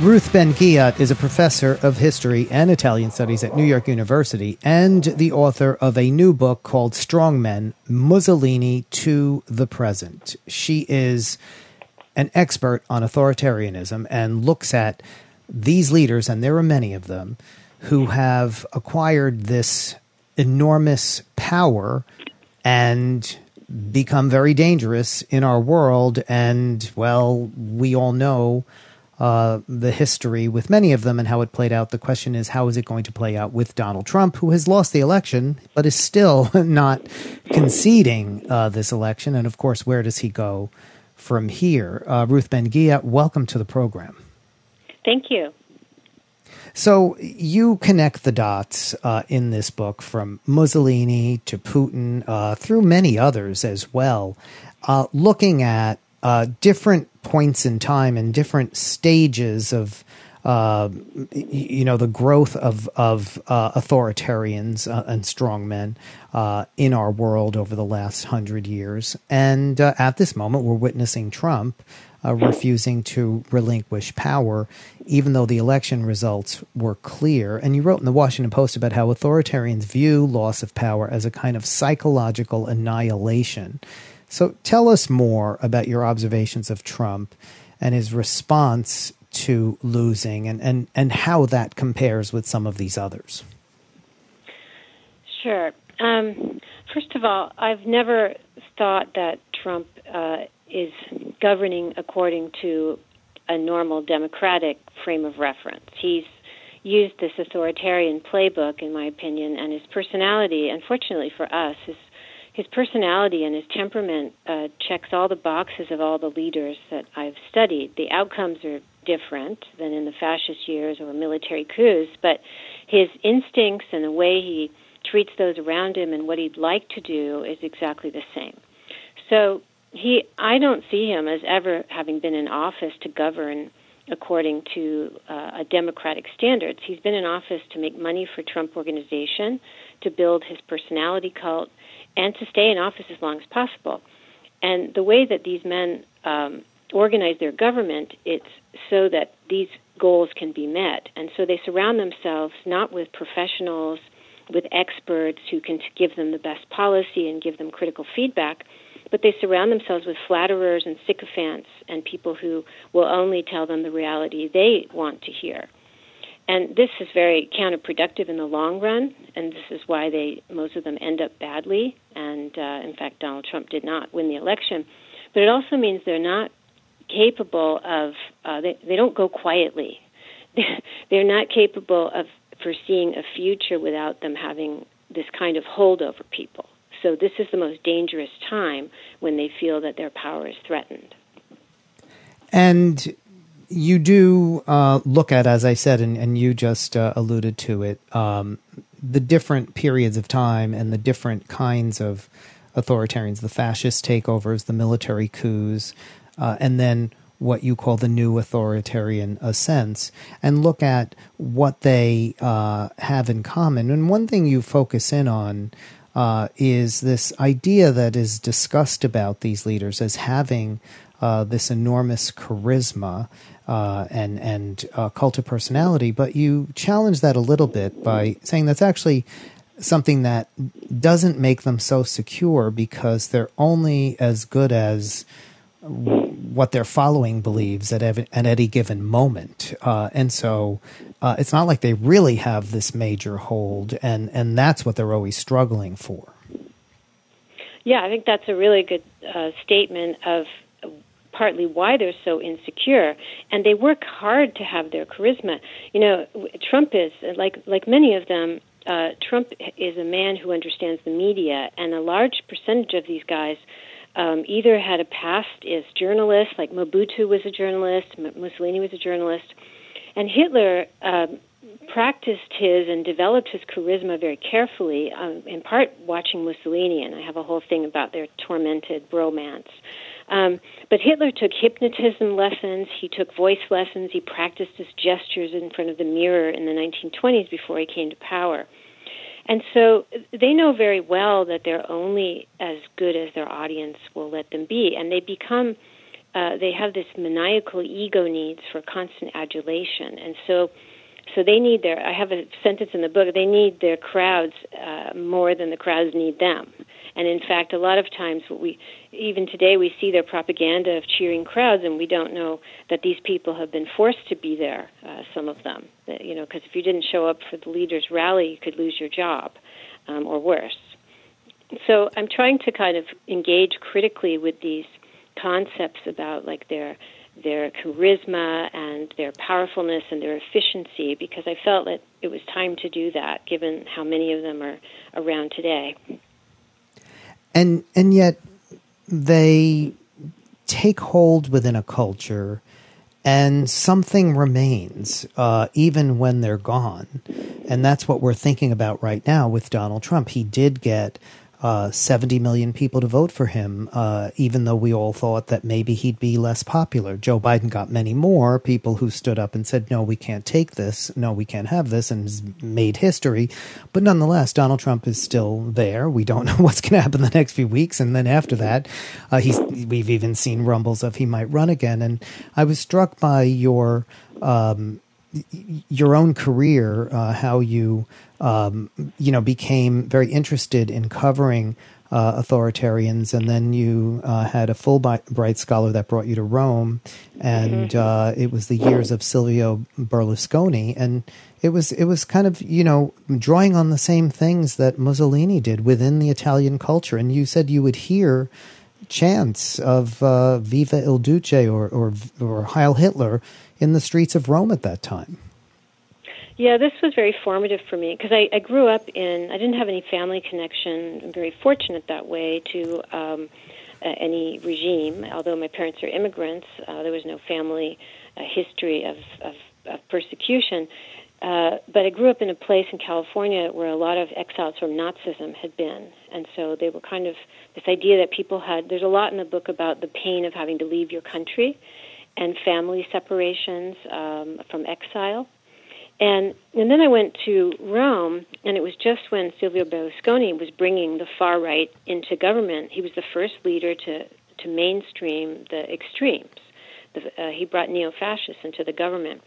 Ruth Ben-Ghiat is a professor of history and Italian studies at New York University and the author of a new book called Strongmen Mussolini to the Present. She is an expert on authoritarianism and looks at these leaders, and there are many of them, who have acquired this enormous power and become very dangerous in our world. And, well, we all know uh, the history with many of them and how it played out. The question is, how is it going to play out with Donald Trump, who has lost the election, but is still not conceding uh, this election? And of course, where does he go from here? Uh, Ruth Ben-Ghiat, welcome to the program. Thank you. So you connect the dots uh, in this book from Mussolini to Putin uh, through many others as well, uh, looking at uh, different points in time and different stages of uh, you know the growth of of uh, authoritarians uh, and strongmen uh, in our world over the last hundred years, and uh, at this moment we're witnessing Trump uh, refusing to relinquish power, even though the election results were clear. And you wrote in the Washington Post about how authoritarians view loss of power as a kind of psychological annihilation. So tell us more about your observations of Trump and his response to losing and, and, and how that compares with some of these others. Sure. Um, first of all, I've never thought that Trump uh, is governing according to a normal democratic frame of reference. He's used this authoritarian playbook, in my opinion, and his personality, unfortunately for us, is his personality and his temperament uh, checks all the boxes of all the leaders that I've studied. The outcomes are different than in the fascist years or military coups, but his instincts and the way he treats those around him and what he'd like to do is exactly the same. So he, I don't see him as ever having been in office to govern according to uh, a democratic standards. He's been in office to make money for Trump Organization, to build his personality cult, and to stay in office as long as possible. And the way that these men um, organize their government, it's so that these goals can be met. And so they surround themselves not with professionals, with experts who can give them the best policy and give them critical feedback, but they surround themselves with flatterers and sycophants and people who will only tell them the reality they want to hear. And this is very counterproductive in the long run, and this is why they most of them end up badly. And uh, in fact, Donald Trump did not win the election. But it also means they're not capable of uh, they they don't go quietly. they're not capable of foreseeing a future without them having this kind of hold over people. So this is the most dangerous time when they feel that their power is threatened. And you do uh, look at, as I said, and, and you just uh, alluded to it, um, the different periods of time and the different kinds of authoritarians, the fascist takeovers, the military coups, uh, and then what you call the new authoritarian ascents, and look at what they uh, have in common. And one thing you focus in on uh, is this idea that is discussed about these leaders as having uh, this enormous charisma uh, and and uh, cult of personality, but you challenge that a little bit by saying that's actually something that doesn't make them so secure because they're only as good as what their following believes at, ev- at any given moment, uh, and so uh, it's not like they really have this major hold, and and that's what they're always struggling for. Yeah, I think that's a really good uh, statement of partly why they're so insecure. And they work hard to have their charisma. You know trump is like like many of them uh, trump is a man who understands the media and a large percentage of these guys um, either had a past as journalists like mobutu was a journalist mussolini was a journalist and hitler um, practiced his and developed his charisma very carefully, um, in part watching Mussolini, and I have a whole thing about their tormented bromance. Um, but Hitler took hypnotism lessons, he took voice lessons, he practiced his gestures in front of the mirror in the 1920s before he came to power. And so they know very well that they're only as good as their audience will let them be, and they become uh, they have this maniacal ego needs for constant adulation, and so so they need their. I have a sentence in the book. They need their crowds uh, more than the crowds need them. And in fact, a lot of times, we even today we see their propaganda of cheering crowds, and we don't know that these people have been forced to be there. Uh, some of them, you know, because if you didn't show up for the leaders' rally, you could lose your job, um, or worse. So I'm trying to kind of engage critically with these concepts about like their their charisma and their powerfulness and their efficiency because I felt that it was time to do that given how many of them are around today. And and yet they take hold within a culture and something remains uh, even when they're gone. And that's what we're thinking about right now with Donald Trump. He did get uh, 70 million people to vote for him, uh, even though we all thought that maybe he'd be less popular. Joe Biden got many more people who stood up and said, no, we can't take this. No, we can't have this, and made history. But nonetheless, Donald Trump is still there. We don't know what's going to happen the next few weeks. And then after that, uh, he's, we've even seen rumbles of he might run again. And I was struck by your, um, your own career, uh, how you um, you know became very interested in covering uh, authoritarians, and then you uh, had a Fulbright scholar that brought you to Rome, and mm-hmm. uh, it was the years of Silvio Berlusconi, and it was it was kind of you know drawing on the same things that Mussolini did within the Italian culture, and you said you would hear chants of uh, "Viva il Duce" or, or or "Heil Hitler" in the streets of Rome at that time. Yeah, this was very formative for me because I, I grew up in, I didn't have any family connection. I'm very fortunate that way to um, uh, any regime. Although my parents are immigrants, uh, there was no family uh, history of, of, of persecution. Uh, but I grew up in a place in California where a lot of exiles from Nazism had been. And so they were kind of this idea that people had, there's a lot in the book about the pain of having to leave your country and family separations um, from exile. And and then I went to Rome, and it was just when Silvio Berlusconi was bringing the far right into government. He was the first leader to to mainstream the extremes. The, uh, he brought neo-fascists into the government,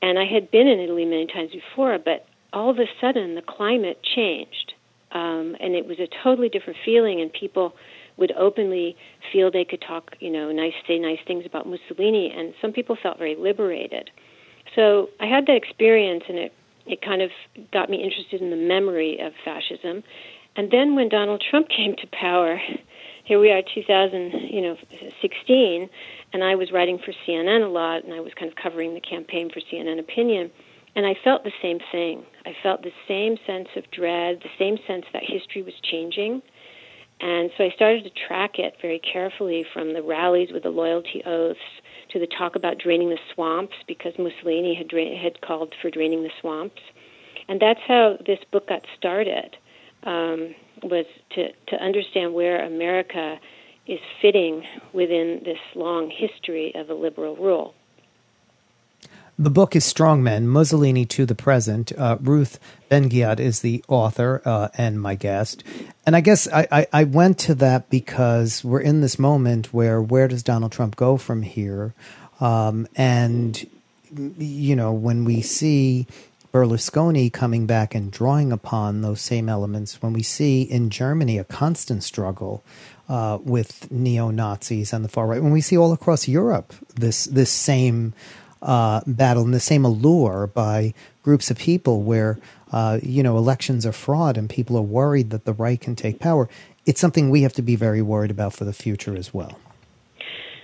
and I had been in Italy many times before, but all of a sudden the climate changed, um, and it was a totally different feeling, and people would openly feel they could talk, you know, nice, say nice things about Mussolini, and some people felt very liberated. So I had that experience, and it it kind of got me interested in the memory of fascism. And then when Donald Trump came to power, here we are, 2000, you know, 16, and I was writing for CNN a lot, and I was kind of covering the campaign for CNN Opinion, and I felt the same thing. I felt the same sense of dread, the same sense that history was changing. And so I started to track it very carefully from the rallies with the loyalty oaths to the talk about draining the swamps because Mussolini had dra- had called for draining the swamps, and that's how this book got started. Um, was to to understand where America is fitting within this long history of a liberal rule. The book is Strongmen, Mussolini to the Present. Uh, Ruth Ben-Ghiat is the author uh, and my guest. And I guess I, I, I, went to that because we're in this moment where where does Donald Trump go from here? Um, and, you know, when we see Berlusconi coming back and drawing upon those same elements, when we see in Germany a constant struggle uh, with neo Nazis and the far right, when we see all across Europe this this same uh, battle and the same allure by groups of people where uh, you know elections are fraud and people are worried that the right can take power. It's something we have to be very worried about for the future as well.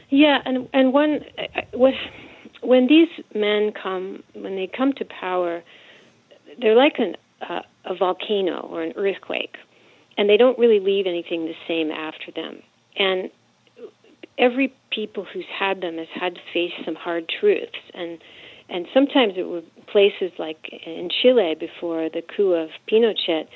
Yeah, and and when when when these men come when they come to power, they're like an, uh, a volcano or an earthquake, and they don't really leave anything the same after them. And every people who's had them has had to face some hard truths. And and sometimes it were places like in Chile before the coup of Pinochet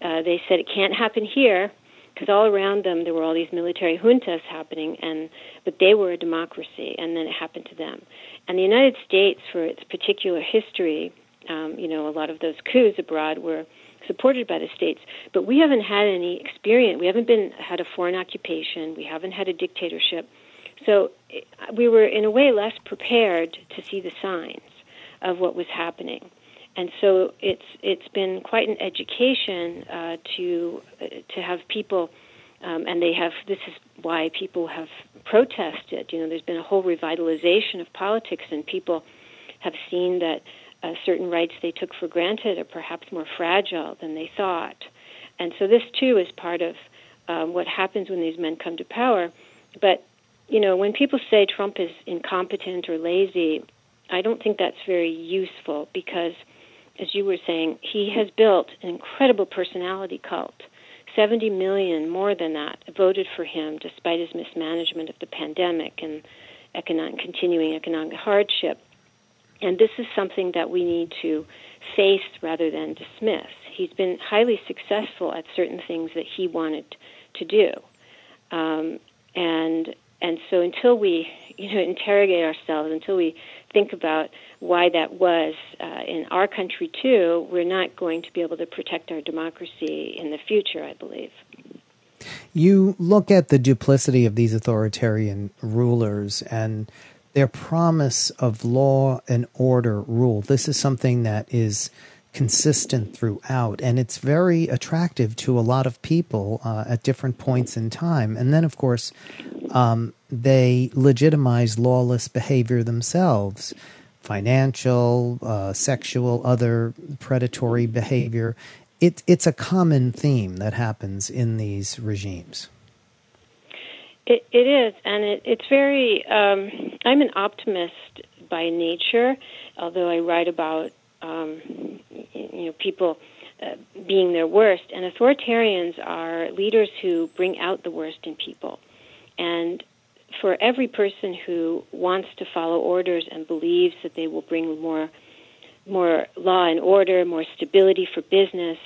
uh, they said it can't happen here because all around them there were all these military juntas happening and but they were a democracy and then it happened to them. And the United States for its particular history um, you know a lot of those coups abroad were supported by the states. But we haven't had any experience. We haven't been had a foreign occupation. We haven't had a dictatorship. So we were, in a way, less prepared to see the signs of what was happening. And so it's it's been quite an education uh, to uh, to have people, um, and they have. This is why people have protested. You know, there's been a whole revitalization of politics, and people have seen that uh, certain rights they took for granted are perhaps more fragile than they thought. And so this too is part of um, what happens when these men come to power. But you know, when people say Trump is incompetent or lazy, I don't think that's very useful because, as you were saying, he has built an incredible personality cult. 70 million, more than that, voted for him despite his mismanagement of the pandemic and economic, continuing economic hardship. And this is something that we need to face rather than dismiss. He's been highly successful at certain things that he wanted to do. Um, and and so until we you know interrogate ourselves until we think about why that was uh, in our country too we're not going to be able to protect our democracy in the future i believe you look at the duplicity of these authoritarian rulers and their promise of law and order rule this is something that is consistent throughout, and it's very attractive to a lot of people uh, at different points in time. And then, of course, um, they legitimize lawless behavior themselves financial, uh, sexual, other predatory behavior. It, it's a common theme that happens in these regimes. It, it is, and it, it's very. Um, I'm an optimist by nature, although I write about um, you know people uh, being their worst. And authoritarians are leaders who bring out the worst in people. And for every person who wants to follow orders and believes that they will bring more more law and order, more stability for business,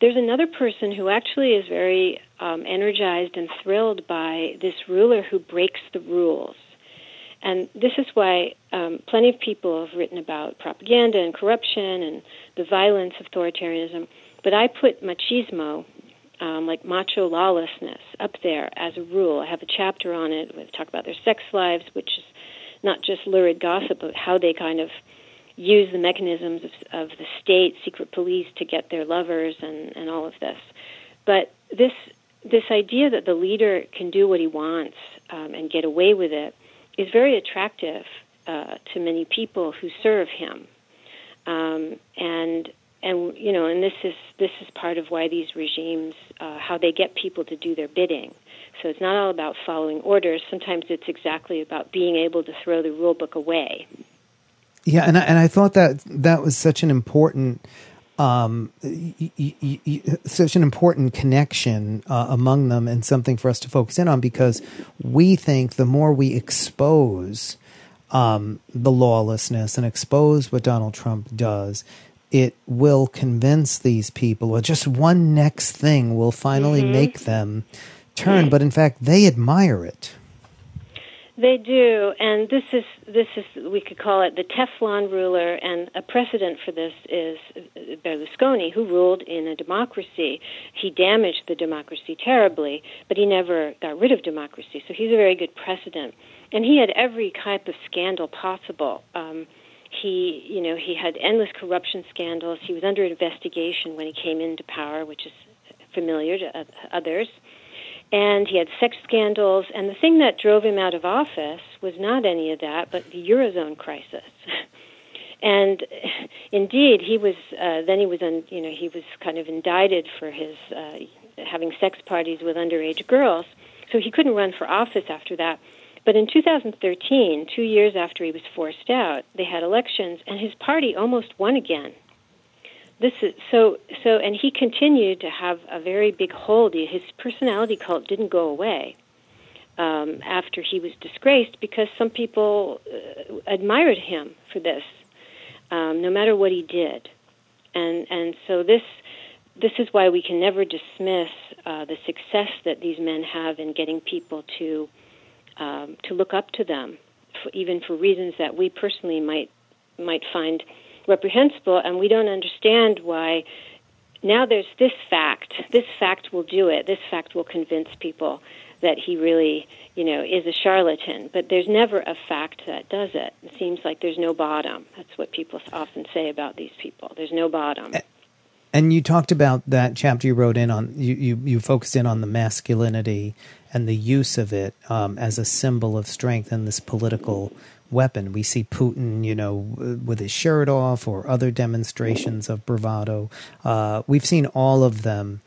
there's another person who actually is very um, energized and thrilled by this ruler who breaks the rules. And this is why um, plenty of people have written about propaganda and corruption and the violence of authoritarianism. But I put machismo, um, like macho lawlessness, up there as a rule. I have a chapter on it. We talk about their sex lives, which is not just lurid gossip, but how they kind of use the mechanisms of, of the state, secret police, to get their lovers and, and all of this. But this this idea that the leader can do what he wants um, and get away with it is very attractive uh, to many people who serve him. Um, and and you know, and this is this is part of why these regimes, uh, how they get people to do their bidding. So it's not all about following orders. Sometimes it's exactly about being able to throw the rule book away. Yeah, and I, and I thought that that was such an important um, y- y- y- such an important connection uh, among them and something for us to focus in on because we think the more we expose um, the lawlessness and expose what Donald Trump does, it will convince these people, or just one next thing will finally mm-hmm. make them turn. But in fact, they admire it. They do, and this is this is we could call it the Teflon ruler, and a precedent for this is Berlusconi, who ruled in a democracy. He damaged the democracy terribly, but he never got rid of democracy. So he's a very good precedent, and he had every type of scandal possible. Um, he, you know, he had endless corruption scandals. He was under investigation when he came into power, which is familiar to others and he had sex scandals. And the thing that drove him out of office was not any of that, but the eurozone crisis. and indeed, he was. Uh, then he was, un, you know, he was kind of indicted for his uh, having sex parties with underage girls. So he couldn't run for office after that. But in 2013, two years after he was forced out, they had elections, and his party almost won again this is so so and he continued to have a very big hold. His personality cult didn't go away um, after he was disgraced because some people uh, admired him for this um, no matter what he did. And and so this this is why we can never dismiss uh, the success that these men have in getting people to um, to look up to them, for, even for reasons that we personally might might find reprehensible, and we don't understand why. Now there's this fact. This fact will do it. This fact will convince people that he really, you know, is a charlatan. But there's never a fact that does it. It seems like there's no bottom. That's what people often say about these people. There's no bottom. And you talked about that chapter you wrote in on. You you, you focused in on the masculinity and the use of it um, as a symbol of strength in this political weapon. We see Putin, you know, with his shirt off, or other demonstrations of bravado. Uh, we've seen all of them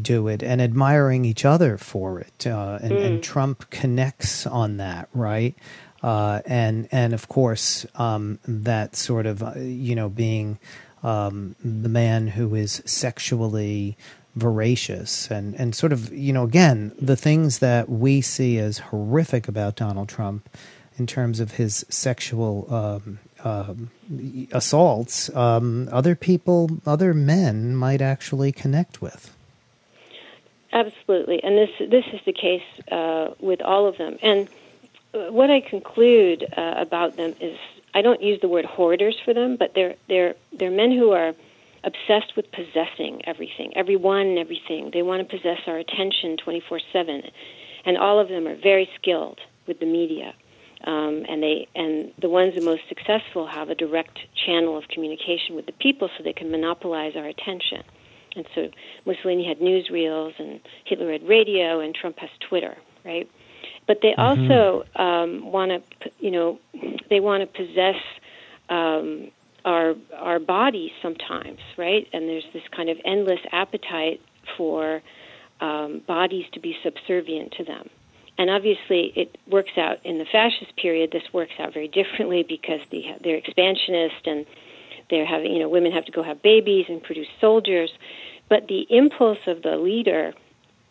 do it and admiring each other for it. Uh, and, mm. and, Trump connects on that, right? Uh, and and of course um, that sort of uh, you know being um, the man who is sexually voracious and and sort of you know again the things that we see as horrific about Donald Trump in terms of his sexual um, um, assaults, um, other people, other men might actually connect with. Absolutely, and this this is the case uh, with all of them. And uh, what I conclude uh, about them is, I don't use the word hoarders for them, but they're they're they're men who are obsessed with possessing everything, everyone and everything. They want to possess our attention twenty four seven, and all of them are very skilled with the media. Um, and they and the ones who are most successful have a direct channel of communication with the people, so they can monopolize our attention. And so Mussolini had newsreels, and Hitler had radio, and Trump has Twitter, right? But they mm-hmm. also um, want to, you know, they want to possess um, our our bodies sometimes, right? And there's this kind of endless appetite for um, bodies to be subservient to them. And obviously, it works out in the fascist period. This works out very differently because they, they're expansionist and they're having, you know, women have to go have babies and produce soldiers. But the impulse of the leader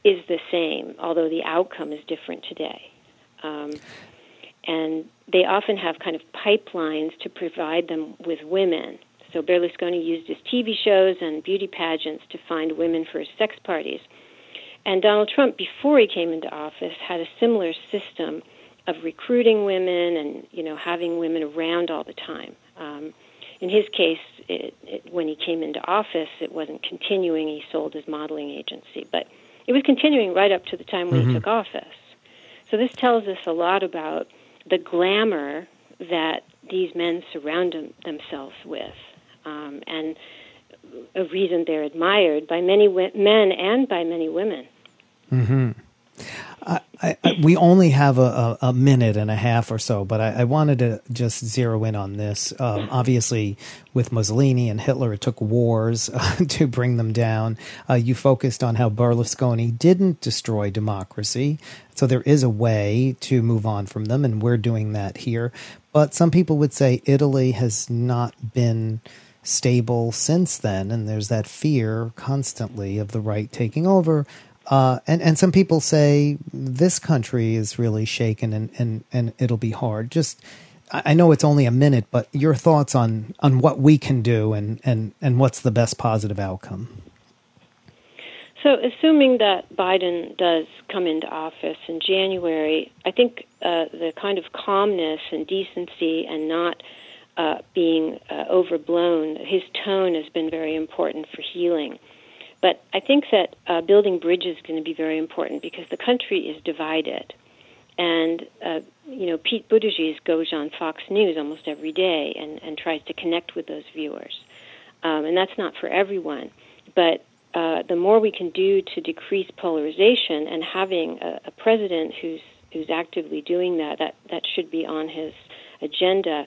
is the same, although the outcome is different today. Um, and they often have kind of pipelines to provide them with women. So Berlusconi used his TV shows and beauty pageants to find women for his sex parties. And Donald Trump, before he came into office, had a similar system of recruiting women and you know having women around all the time. Um, in his case, it, it, when he came into office, it wasn't continuing. He sold his modeling agency, but it was continuing right up to the time when mm-hmm. he took office. So this tells us a lot about the glamour that these men surround them, themselves with, um, and a reason they're admired by many men and by many women. Mm-hmm. I, I, we only have a, a, a, minute and a half or so, but I, I wanted to just zero in on this. Um, obviously, with Mussolini and Hitler, it took wars uh, to bring them down. Uh, you focused on how Berlusconi didn't destroy democracy, so there is a way to move on from them, and we're doing that here. But some people would say Italy has not been stable since then, and there's that fear constantly of the right taking over uh, and and some people say this country is really shaken and, and, and it'll be hard. Just I know it's only a minute, but your thoughts on, on what we can do and, and, and what's the best positive outcome. So, assuming that Biden does come into office in January, I think uh, the kind of calmness and decency and not uh, being uh, overblown, his tone has been very important for healing. But I think that uh, building bridges is going to be very important because the country is divided. And, uh, you know, Pete Buttigieg goes on Fox News almost every day and, and tries to connect with those viewers. Um, and that's not for everyone. But uh, the more we can do to decrease polarization and having a, a president who's, who's actively doing that, that, that should be on his agenda,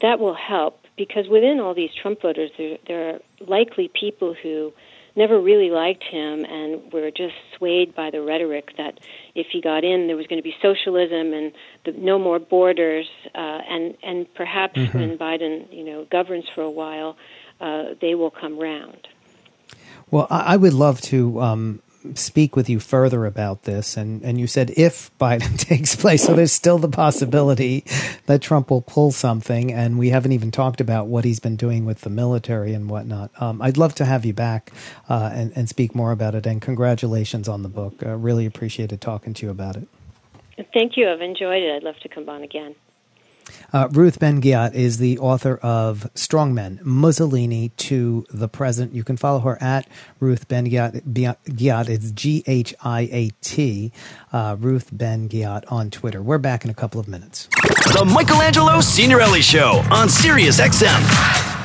that will help because within all these Trump voters, there, there are likely people who never really liked him and were just swayed by the rhetoric that if he got in, there was going to be socialism and the, no more borders. Uh, and and perhaps mm-hmm. when Biden, you know, governs for a while, uh, they will come round. Well, I would love to um, speak with you further about this. And, and you said if Biden takes place, so there's still the possibility that Trump will pull something. And we haven't even talked about what he's been doing with the military and whatnot. Um, I'd love to have you back uh, and, and speak more about it. And congratulations on the book. Uh, really appreciated talking to you about it. Thank you. I've enjoyed it. I'd love to come on again. Uh, Ruth Ben Ghiat is the author of Strongmen, Mussolini to the Present. You can follow her at Ruth Ben Ghiat. Ghiat it's G H I A T, uh, Ruth Ben Ghiat on Twitter. We're back in a couple of minutes. The Michelangelo Signorile Show on Sirius XM.